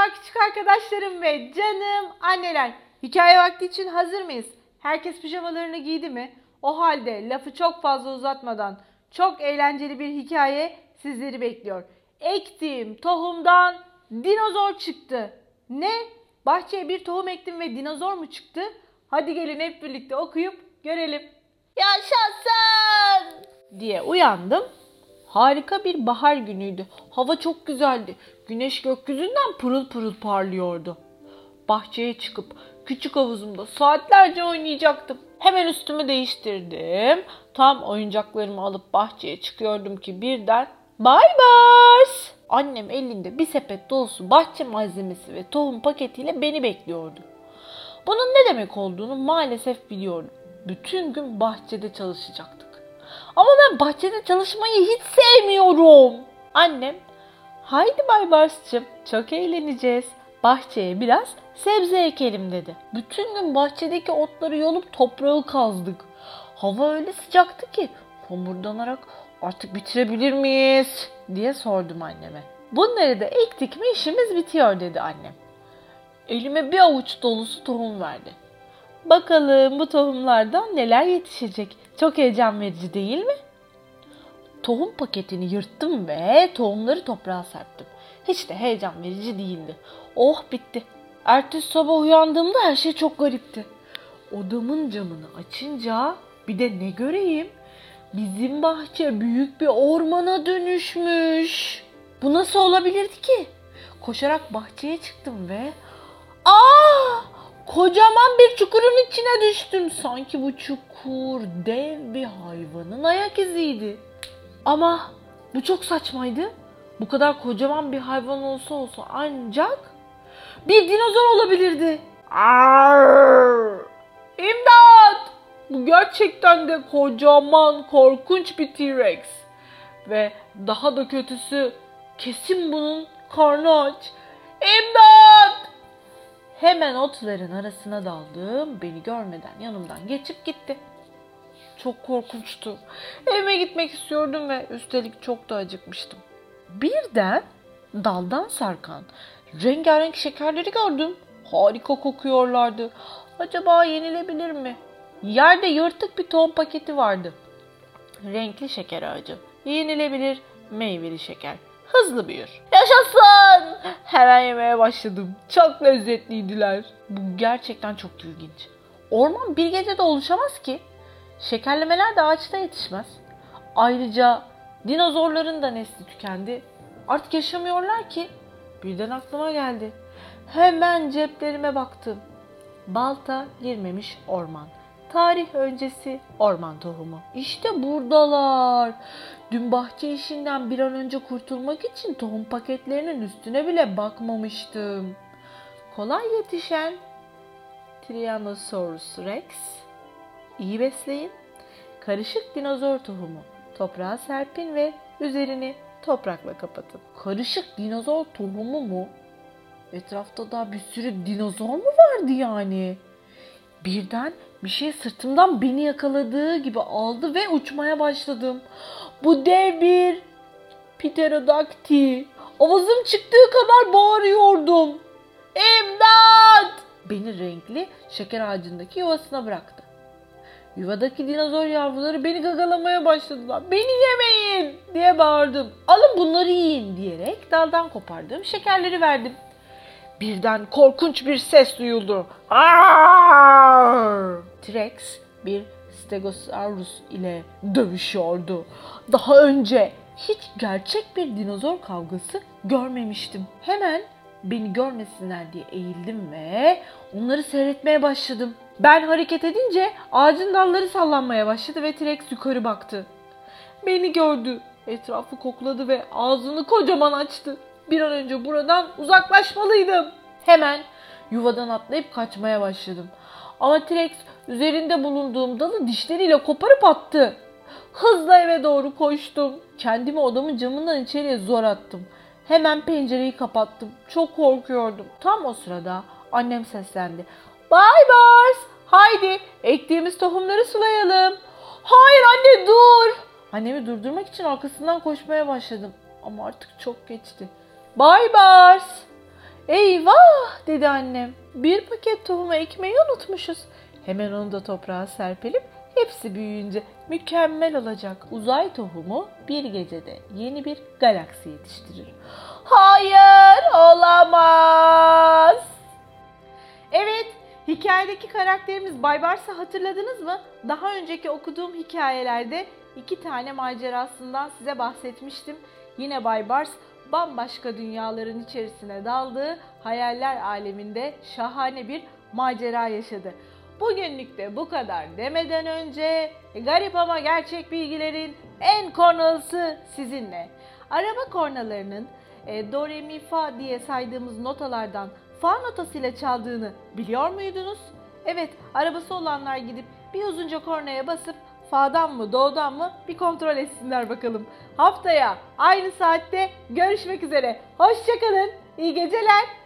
merhaba küçük arkadaşlarım ve canım anneler. Hikaye vakti için hazır mıyız? Herkes pijamalarını giydi mi? O halde lafı çok fazla uzatmadan çok eğlenceli bir hikaye sizleri bekliyor. Ektiğim tohumdan dinozor çıktı. Ne? Bahçeye bir tohum ektim ve dinozor mu çıktı? Hadi gelin hep birlikte okuyup görelim. Yaşasın! diye uyandım. Harika bir bahar günüydü. Hava çok güzeldi. Güneş gökyüzünden pırıl pırıl parlıyordu. Bahçeye çıkıp küçük havuzumda saatlerce oynayacaktım. Hemen üstümü değiştirdim. Tam oyuncaklarımı alıp bahçeye çıkıyordum ki birden Bay Bars! Annem elinde bir sepet dolusu bahçe malzemesi ve tohum paketiyle beni bekliyordu. Bunun ne demek olduğunu maalesef biliyordum. Bütün gün bahçede çalışacaktık. Ama ben bahçede çalışmayı hiç sevmiyorum. Annem, haydi Bay Bars'cığım çok eğleneceğiz. Bahçeye biraz sebze ekelim dedi. Bütün gün bahçedeki otları yolup toprağı kazdık. Hava öyle sıcaktı ki homurdanarak artık bitirebilir miyiz diye sordum anneme. Bunları da ektik mi işimiz bitiyor dedi annem. Elime bir avuç dolusu tohum verdi. Bakalım bu tohumlardan neler yetişecek. Çok heyecan verici değil mi? Tohum paketini yırttım ve tohumları toprağa serptim. Hiç de heyecan verici değildi. Oh bitti. Ertesi sabah uyandığımda her şey çok garipti. Odamın camını açınca bir de ne göreyim? Bizim bahçe büyük bir ormana dönüşmüş. Bu nasıl olabilirdi ki? Koşarak bahçeye çıktım ve Aa! Kocaman bir çukurun içine düştüm. Sanki bu çukur dev bir hayvanın ayak iziydi. Ama bu çok saçmaydı. Bu kadar kocaman bir hayvan olsa olsa ancak bir dinozor olabilirdi. Arr! İmdat! Bu gerçekten de kocaman, korkunç bir T-Rex. Ve daha da kötüsü kesin bunun karnı aç. İmdat! Hemen otların arasına daldım. Beni görmeden yanımdan geçip gitti. Çok korkunçtu. Evime gitmek istiyordum ve üstelik çok da acıkmıştım. Birden daldan sarkan rengarenk şekerleri gördüm. Harika kokuyorlardı. Acaba yenilebilir mi? Yerde yırtık bir tohum paketi vardı. Renkli şeker ağacı. Yenilebilir meyveli şeker. Hızlı büyür. Yaşasın! Hemen yemeye başladım. Çok lezzetliydiler. Bu gerçekten çok ilginç. Orman bir gecede oluşamaz ki. Şekerlemeler de ağaçta yetişmez. Ayrıca dinozorların da nesli tükendi. Artık yaşamıyorlar ki. Birden aklıma geldi. Hemen ceplerime baktım. Balta girmemiş orman. Tarih öncesi orman tohumu. İşte buradalar. Dün bahçe işinden bir an önce kurtulmak için tohum paketlerinin üstüne bile bakmamıştım. Kolay yetişen Tyrannosaurus rex. İyi besleyin. Karışık dinozor tohumu. Toprağa serpin ve üzerini toprakla kapatın. Karışık dinozor tohumu mu? Etrafta da bir sürü dinozor mu vardı yani? Birden bir şey sırtımdan beni yakaladığı gibi aldı ve uçmaya başladım. Bu dev bir pterodakti. Avazım çıktığı kadar bağırıyordum. İmdat! Beni renkli şeker ağacındaki yuvasına bıraktı. Yuvadaki dinozor yavruları beni gagalamaya başladılar. Beni yemeyin diye bağırdım. Alın bunları yiyin diyerek daldan kopardığım şekerleri verdim. Birden korkunç bir ses duyuldu. Arr! T-Rex bir Stegosaurus ile dövüşüyordu. Daha önce hiç gerçek bir dinozor kavgası görmemiştim. Hemen beni görmesinler diye eğildim ve onları seyretmeye başladım. Ben hareket edince ağacın dalları sallanmaya başladı ve T-Rex yukarı baktı. Beni gördü. Etrafı kokladı ve ağzını kocaman açtı. Bir an önce buradan uzaklaşmalıydım. Hemen yuvadan atlayıp kaçmaya başladım. Ama T-Rex üzerinde bulunduğum dalı dişleriyle koparıp attı. Hızla eve doğru koştum. Kendimi odamın camından içeriye zor attım. Hemen pencereyi kapattım. Çok korkuyordum. Tam o sırada annem seslendi. Bay Bars, haydi ektiğimiz tohumları sulayalım. Hayır anne dur. Annemi durdurmak için arkasından koşmaya başladım. Ama artık çok geçti. Bay Bars, Eyvah dedi annem. Bir paket tohumu ekmeği unutmuşuz. Hemen onu da toprağa serpelim. Hepsi büyüyünce mükemmel olacak. Uzay tohumu bir gecede yeni bir galaksi yetiştirir. Hayır olamaz. Evet hikayedeki karakterimiz Baybars'ı hatırladınız mı? Daha önceki okuduğum hikayelerde iki tane macerasından size bahsetmiştim. Yine Baybars bambaşka dünyaların içerisine daldığı hayaller aleminde şahane bir macera yaşadı. Bugünlük de bu kadar demeden önce e, garip ama gerçek bilgilerin en kornalısı sizinle. Araba kornalarının e, do, re, mi, fa diye saydığımız notalardan fa notasıyla çaldığını biliyor muydunuz? Evet, arabası olanlar gidip bir uzunca kornaya basıp fa'dan mı do'dan mı bir kontrol etsinler bakalım. Haftaya aynı saatte görüşmek üzere. Hoşçakalın, iyi geceler.